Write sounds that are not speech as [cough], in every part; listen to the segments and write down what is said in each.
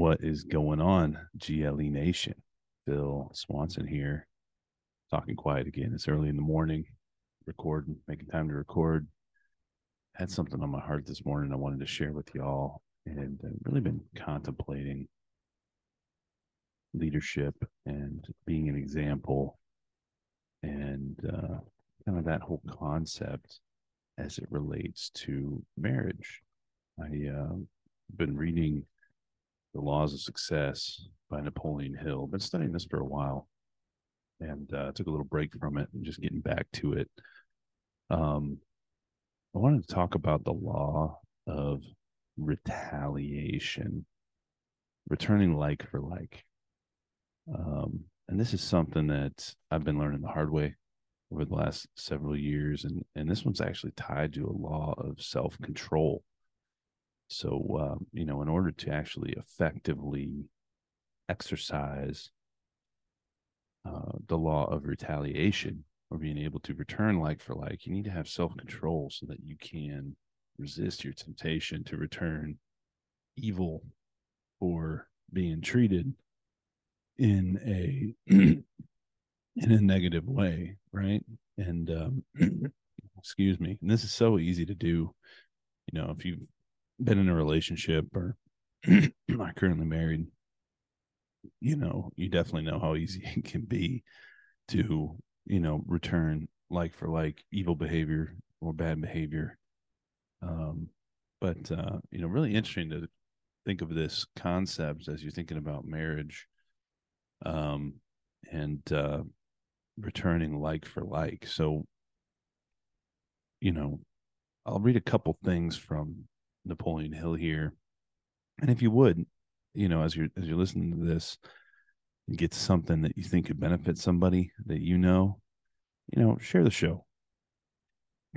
What is going on, GLE Nation? Phil Swanson here, talking quiet again. It's early in the morning, recording, making time to record. Had something on my heart this morning I wanted to share with y'all, and I've really been contemplating leadership and being an example and uh, kind of that whole concept as it relates to marriage. I uh, been reading The Laws of Success by Napoleon Hill. Been studying this for a while and uh, took a little break from it and just getting back to it. Um, I wanted to talk about the law of retaliation, returning like for like. Um, and this is something that I've been learning the hard way over the last several years, and and this one's actually tied to a law of self control. So, um, you know, in order to actually effectively exercise uh, the law of retaliation or being able to return like for like, you need to have self control so that you can resist your temptation to return evil or being treated in a [clears throat] in a negative way, right? And um, [clears throat] excuse me, and this is so easy to do. You know, if you've been in a relationship or [clears throat] not currently married, you know, you definitely know how easy [laughs] it can be to, you know, return like for like evil behavior or bad behavior. Um, but uh, you know, really interesting to think of this concept as you're thinking about marriage, um, and uh, returning like for like. So, you know, I'll read a couple things from Napoleon Hill here. And if you would, you know, as you're as you're listening to this, get something that you think could benefit somebody that you know, you know, share the show.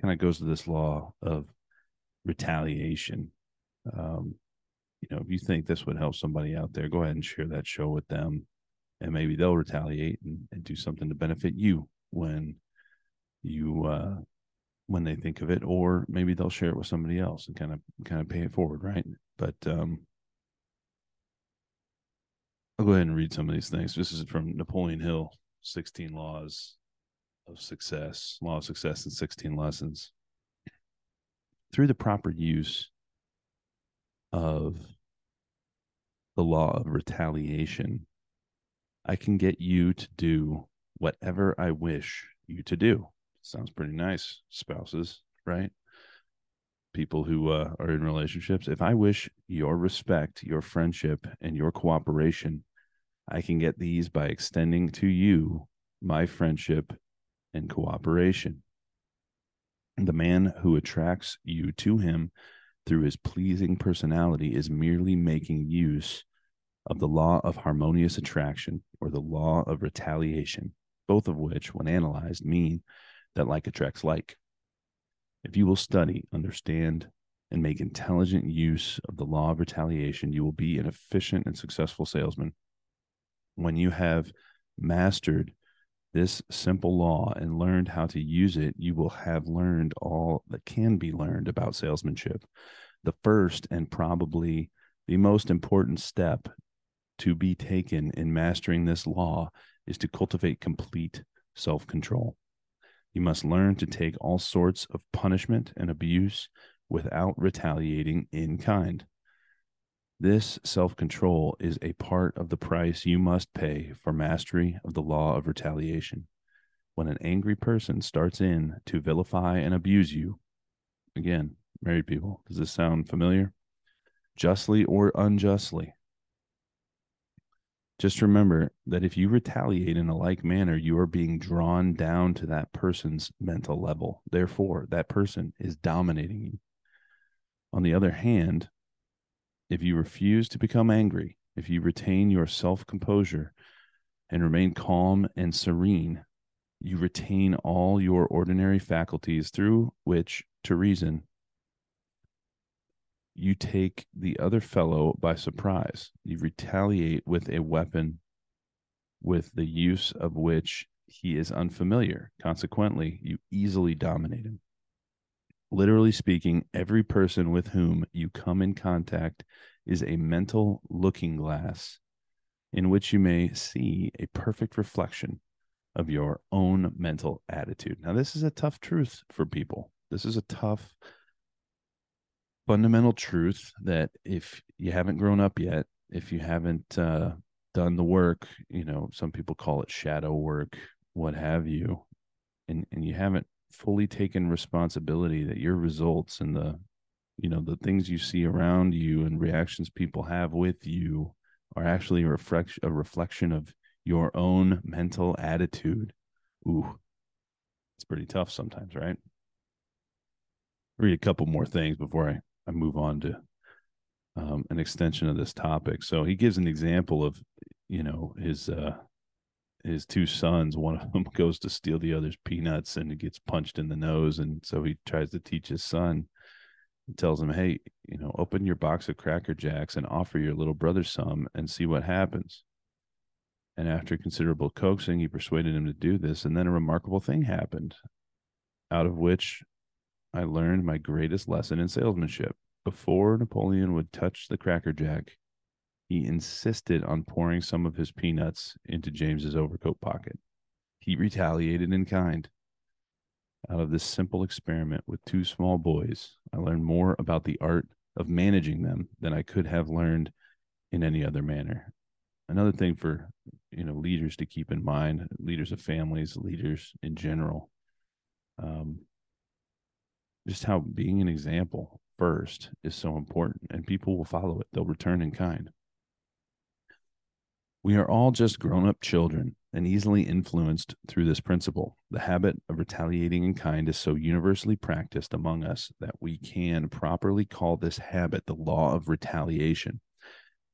Kind of goes to this law of retaliation. Um, you know, if you think this would help somebody out there, go ahead and share that show with them, and maybe they'll retaliate and, and do something to benefit you when you uh, when they think of it, or maybe they'll share it with somebody else and kind of kind of pay it forward, right? But um, I'll go ahead and read some of these things. This is from Napoleon Hill, 16 Laws of Success, Law of Success and 16 Lessons. Through the proper use of the law of retaliation, I can get you to do whatever I wish you to do. Sounds pretty nice, spouses, right? People who uh, are in relationships. If I wish your respect, your friendship, and your cooperation, I can get these by extending to you my friendship and cooperation. The man who attracts you to him through his pleasing personality is merely making use of the law of harmonious attraction or the law of retaliation, both of which, when analyzed, mean that like attracts like. If you will study, understand, and make intelligent use of the law of retaliation, you will be an efficient and successful salesman. When you have mastered this simple law and learned how to use it, you will have learned all that can be learned about salesmanship. The first and probably the most important step to be taken in mastering this law is to cultivate complete self control. You must learn to take all sorts of punishment and abuse without retaliating in kind. This self control is a part of the price you must pay for mastery of the law of retaliation. When an angry person starts in to vilify and abuse you, again, married people, does this sound familiar? Justly or unjustly, just remember that if you retaliate in a like manner, you are being drawn down to that person's mental level. Therefore, that person is dominating you. On the other hand, if you refuse to become angry, if you retain your self composure and remain calm and serene, you retain all your ordinary faculties through which to reason you take the other fellow by surprise. You retaliate with a weapon with the use of which he is unfamiliar. Consequently, you easily dominate him. Literally speaking, every person with whom you come in contact is a mental looking glass in which you may see a perfect reflection of your own mental attitude. Now, this is a tough truth for people. This is a tough fundamental truth that if you haven't grown up yet, if you haven't uh, done the work, you know, some people call it shadow work, what have you, and and you haven't fully taken responsibility that your results and the you know the things you see around you and reactions people have with you are actually a reflection a reflection of your own mental attitude. Ooh, it's pretty tough sometimes, right? Read a couple more things before I, I move on to um, an extension of this topic. So he gives an example of, you know, his uh, his two sons. One of them [laughs] goes to steal the other's peanuts and gets punched in the nose, and so he tries to teach his son. He tells him, "Hey, you know, open your box of Cracker Jacks and offer your little brother some, and see what happens." And after considerable coaxing, he persuaded him to do this. And then a remarkable thing happened, out of which I learned my greatest lesson in salesmanship. Before Napoleon would touch the Cracker Jack, he insisted on pouring some of his peanuts into James's overcoat pocket. He retaliated in kind. Out of this simple experiment with two small boys, I learned more about the art of managing them than I could have learned in any other manner another thing for you know leaders to keep in mind leaders of families leaders in general um, just how being an example first is so important and people will follow it they'll return in kind we are all just grown up children and easily influenced through this principle. The habit of retaliating in kind is so universally practiced among us that we can properly call this habit the law of retaliation.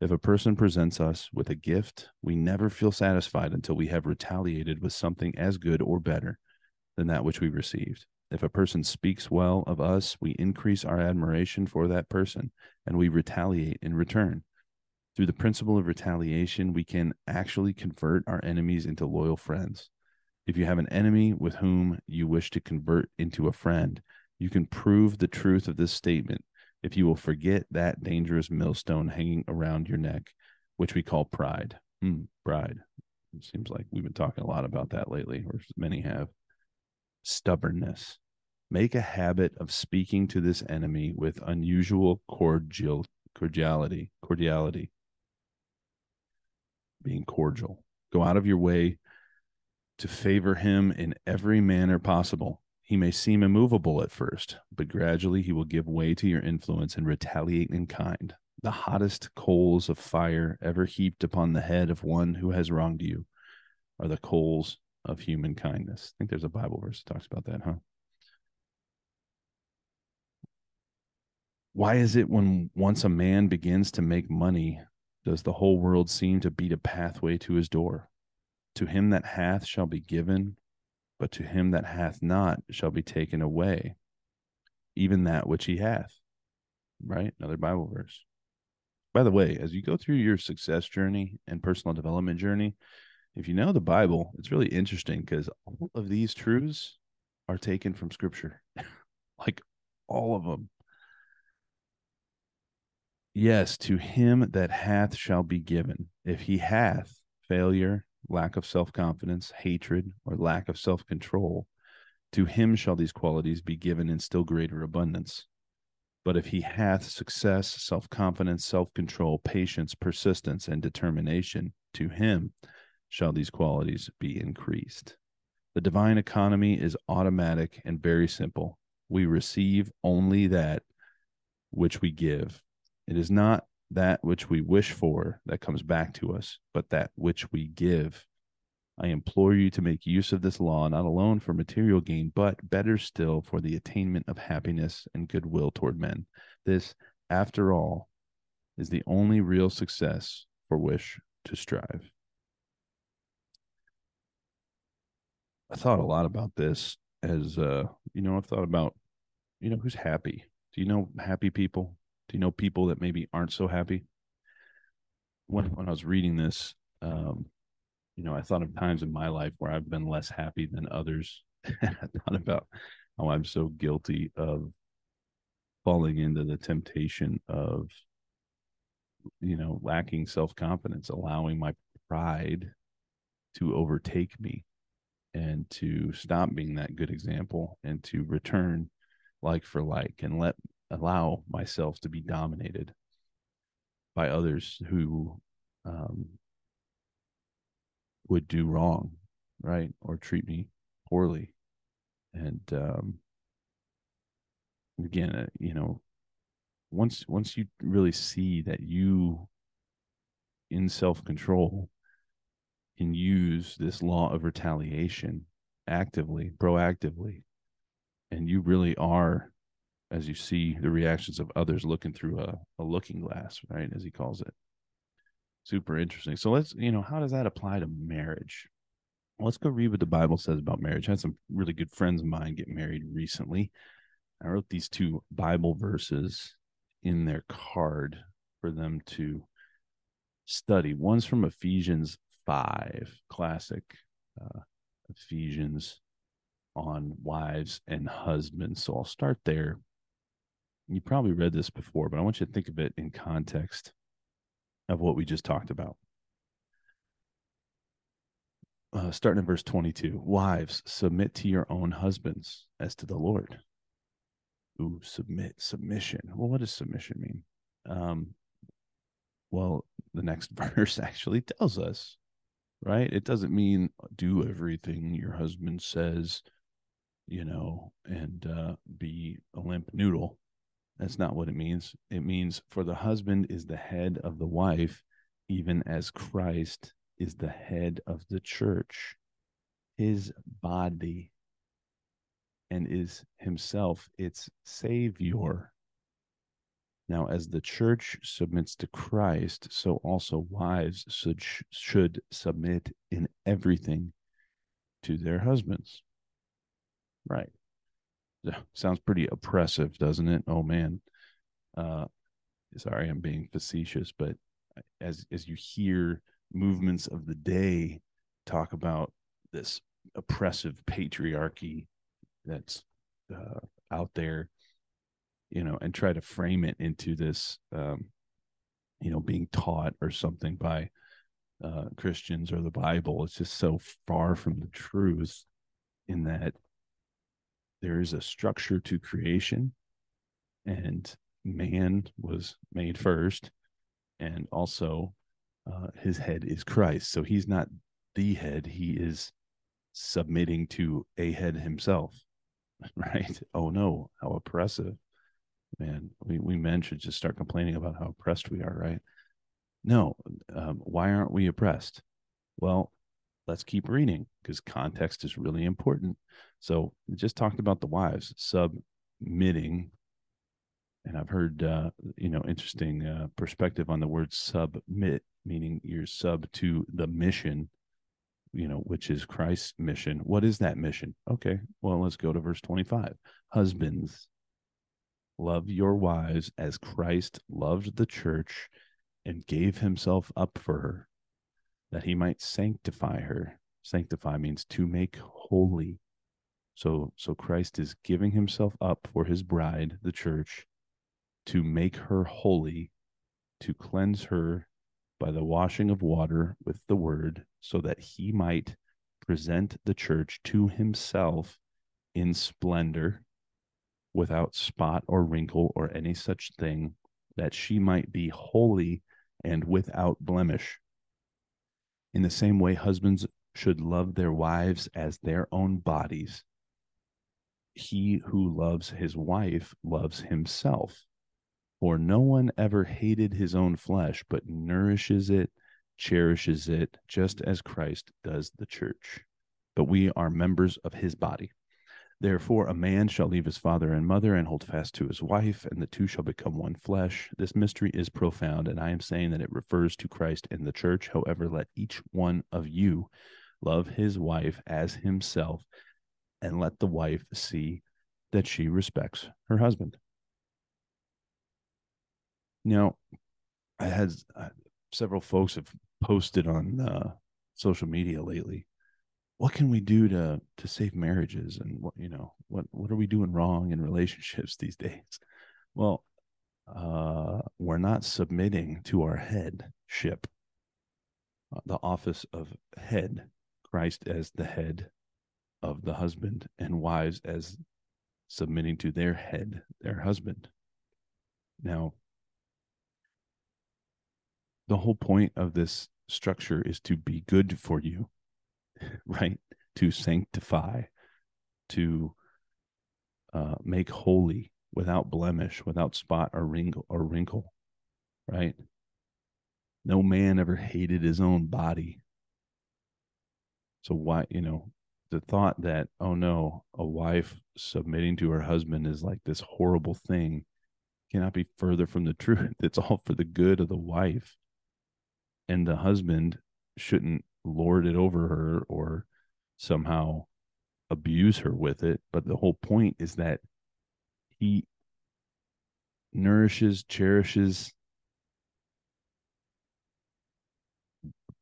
If a person presents us with a gift, we never feel satisfied until we have retaliated with something as good or better than that which we received. If a person speaks well of us, we increase our admiration for that person and we retaliate in return. Through the principle of retaliation, we can actually convert our enemies into loyal friends. If you have an enemy with whom you wish to convert into a friend, you can prove the truth of this statement if you will forget that dangerous millstone hanging around your neck, which we call pride. Hmm, pride. It seems like we've been talking a lot about that lately, or many have. Stubbornness. Make a habit of speaking to this enemy with unusual cordial cordiality. Cordiality. Being cordial. Go out of your way to favor him in every manner possible he may seem immovable at first, but gradually he will give way to your influence and retaliate in kind. The hottest coals of fire ever heaped upon the head of one who has wronged you are the coals of human kindness. I think there's a Bible verse that talks about that, huh? Why is it when once a man begins to make money, does the whole world seem to beat a pathway to his door? To him that hath shall be given, but to him that hath not shall be taken away even that which he hath. Right? Another Bible verse. By the way, as you go through your success journey and personal development journey, if you know the Bible, it's really interesting because all of these truths are taken from scripture. [laughs] like all of them. Yes, to him that hath shall be given. If he hath failure, lack of self confidence, hatred, or lack of self control, to him shall these qualities be given in still greater abundance. But if he hath success, self confidence, self control, patience, persistence, and determination, to him shall these qualities be increased. The divine economy is automatic and very simple. We receive only that which we give. It is not that which we wish for that comes back to us, but that which we give. I implore you to make use of this law, not alone for material gain, but better still for the attainment of happiness and goodwill toward men. This, after all, is the only real success for which to strive. I thought a lot about this as, uh, you know, I've thought about, you know, who's happy? Do you know happy people? Do you know people that maybe aren't so happy? When when I was reading this, um, you know, I thought of times in my life where I've been less happy than others. [laughs] I thought about how I'm so guilty of falling into the temptation of you know, lacking self confidence, allowing my pride to overtake me and to stop being that good example and to return like for like and let allow myself to be dominated by others who um, would do wrong, right, or treat me poorly, and um, again, uh, you know, once once you really see that you, in self control, can use this law of retaliation actively, proactively, and you really are as you see the reactions of others looking through a, a looking glass, right? As he calls it. Super interesting. So let's, you know, how does that apply to marriage? let's go read what the Bible says about marriage. I had some really good friends of mine get married recently. I wrote these two Bible verses in their card for them to study. One's from Ephesians 5, classic uh, Ephesians on wives and husbands. So I'll start there you probably read this before, but I want you to think of it in context of what we just talked about. Uh, starting in verse 22 Wives, submit to your own husbands as to the Lord. Ooh, submit, submission. Well, what does submission mean? Um, well, the next [laughs] verse actually tells us, right? It doesn't mean do everything your husband says, you know, and uh, be a limp noodle. That's not what it means. It means for the husband is the head of the wife, even as Christ is the head of the church, his body, and is himself its savior. Now, as the church submits to Christ, so also wives should, should submit in everything to their husbands. Right sounds pretty oppressive, doesn't it? Oh man. Uh, sorry, I'm being facetious, but as as you hear movements of the day talk about this oppressive patriarchy that's uh, out there, you know, and try to frame it into this, um, you know, being taught or something by uh, Christians or the Bible. It's just so far from the truth in that there is a structure to creation and man was made first and also uh, his head is christ. So he's not the head he is submitting to a head himself [laughs] right? Oh no how oppressive man we, we men should just start complaining about how oppressed we are right no um, why aren't we oppressed well let's keep reading because context is really important. So we just talked about the wives submitting, and I've heard uh, you know interesting uh, perspective on the word submit, meaning you're sub to the mission, you know, which is Christ's mission. What is that mission? Okay, well let's go to verse twenty-five. Husbands, love your wives as Christ loved the church and gave himself up for her that he might sanctify her. Sanctify means to make holy. So so Christ is giving himself up for his bride, the church, to make her holy, to cleanse her by the washing of water with the word, so that he might present the church to himself in splendor, without spot or wrinkle or any such thing, that she might be holy and without blemish. In the same way, husbands should love their wives as their own bodies. He who loves his wife loves himself. For no one ever hated his own flesh, but nourishes it, cherishes it, just as Christ does the church. But we are members of his body. Therefore, a man shall leave his father and mother and hold fast to his wife, and the two shall become one flesh. This mystery is profound, and I am saying that it refers to Christ and the church. However, let each one of you love his wife as himself, and let the wife see that she respects her husband. Now, I had uh, several folks have posted on uh, social media lately what can we do to to save marriages and what you know what what are we doing wrong in relationships these days well uh we're not submitting to our headship, uh, the office of head, Christ as the head of the husband, and wives as submitting to their head, their husband. Now, the whole point of this structure is to be good for you, [laughs] right? To sanctify, to uh, make holy without blemish, without spot or wrinkle or wrinkle, right? No man ever hated his own body. So why, you know, the thought that oh no, a wife submitting to her husband is like this horrible thing cannot be further from the truth. [laughs] It's all for the good of the wife. And the husband shouldn't lord it over her or somehow abuse her with it. But the whole point is that he nourishes, cherishes,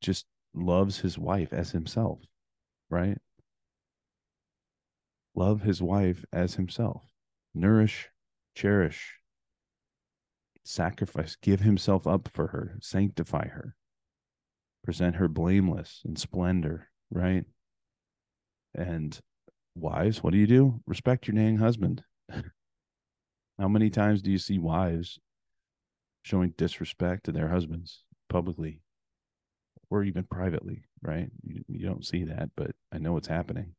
just loves his wife as himself, right? Love his wife as himself. Nourish, cherish, sacrifice, give himself up for her, sanctify her, present her blameless in splendor, right? And wives, what do you do? Respect your dang husband. [laughs] How many times do you see wives showing disrespect to their husbands publicly or even privately, right? You, you don't see that, but I know it's happening.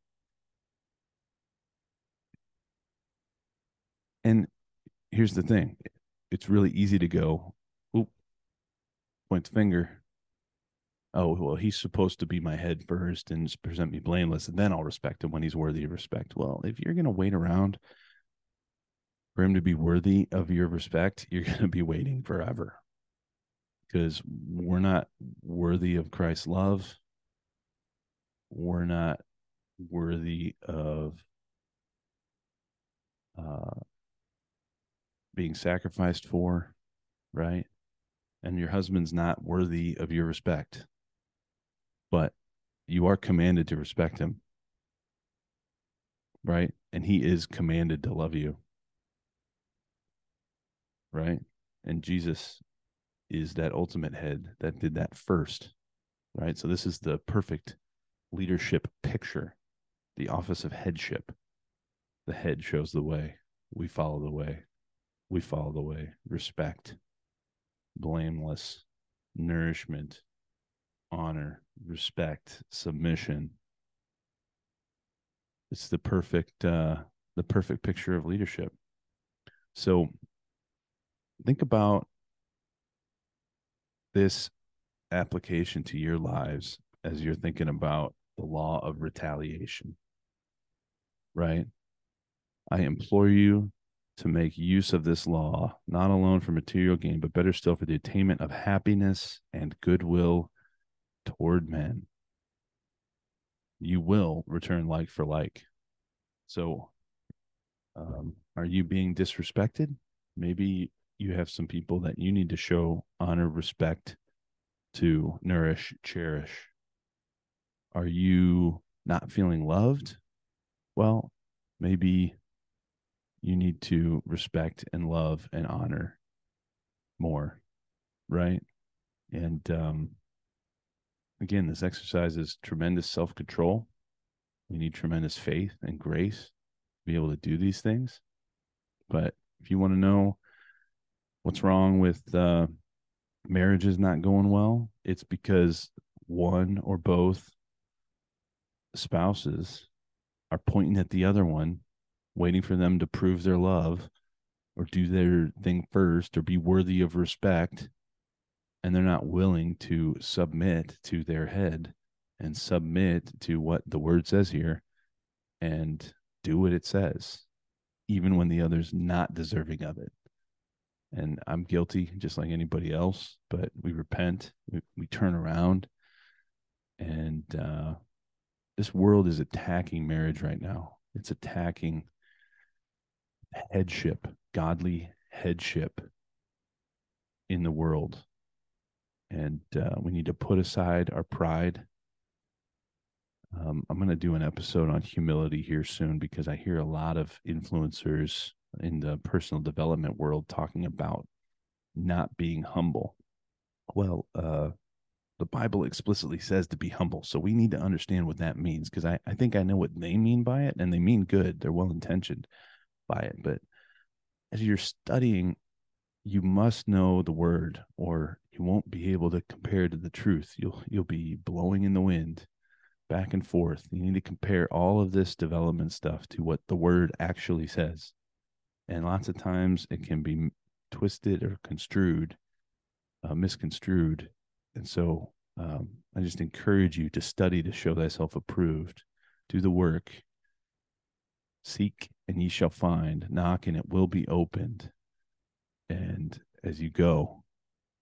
And here's the thing it's really easy to go, oop, point the finger. Oh, well, he's supposed to be my head first and present me blameless, and then I'll respect him when he's worthy of respect. Well, if you're going to wait around for him to be worthy of your respect, you're [laughs] going to be waiting forever because we're not worthy of Christ's love. We're not worthy of uh, being sacrificed for, right? And your husband's not worthy of your respect, but you are commanded to respect him, right? And he is commanded to love you right? And Jesus is that ultimate head that did that first, right? So this is the perfect leadership picture, the office of headship. The head shows the way. We follow the way. We follow the way. Respect, blameless, nourishment, honor, respect, submission. It's the perfect uh the perfect picture of leadership. So think about this application to your lives as you're thinking about the law of retaliation. Right? I implore you to make use of this law, not alone for material gain, but better still for the attainment of happiness and goodwill toward men. You will return like for like. So, um, are you being disrespected? Maybe you have some people that you need to show honor, respect, to nourish, cherish. Are you not feeling loved? Well, maybe you need to respect and love and honor more, right? And um, again, this exercise is tremendous self control. We need tremendous faith and grace to be able to do these things. But if you want to know what's wrong with uh, marriages not going well, it's because one or both spouses are pointing at the other one, waiting for them to prove their love or do their thing first or be worthy of respect. And they're not willing to submit to their head and submit to what the word says here and do what it says, even when the other's not deserving of it and I'm guilty just like anybody else, but we repent, we, we turn around, and uh, this world is attacking marriage right now. It's attacking headship, godly headship in the world. And uh, we need to put aside our pride. Um, I'm going to do an episode on humility here soon because I hear a lot of influencers in the personal development world talking about not being humble. Well, uh, the Bible explicitly says to be humble. So we need to understand what that means because I, I think I know what they mean by it and they mean good. They're well intentioned by it. But as you're studying, you must know the word or you won't be able to compare to the truth. You'll you'll be blowing in the wind back and forth. You need to compare all of this development stuff to what the word actually says. And lots of times it can be twisted or construed, uh, misconstrued. And so um, I just encourage you to study to show thyself approved. Do the work. Seek and ye shall find. Knock and it will be opened. And as you go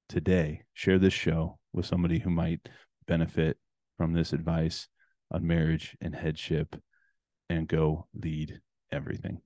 today, share this show with somebody who might benefit from this advice on marriage and headship and go lead everything.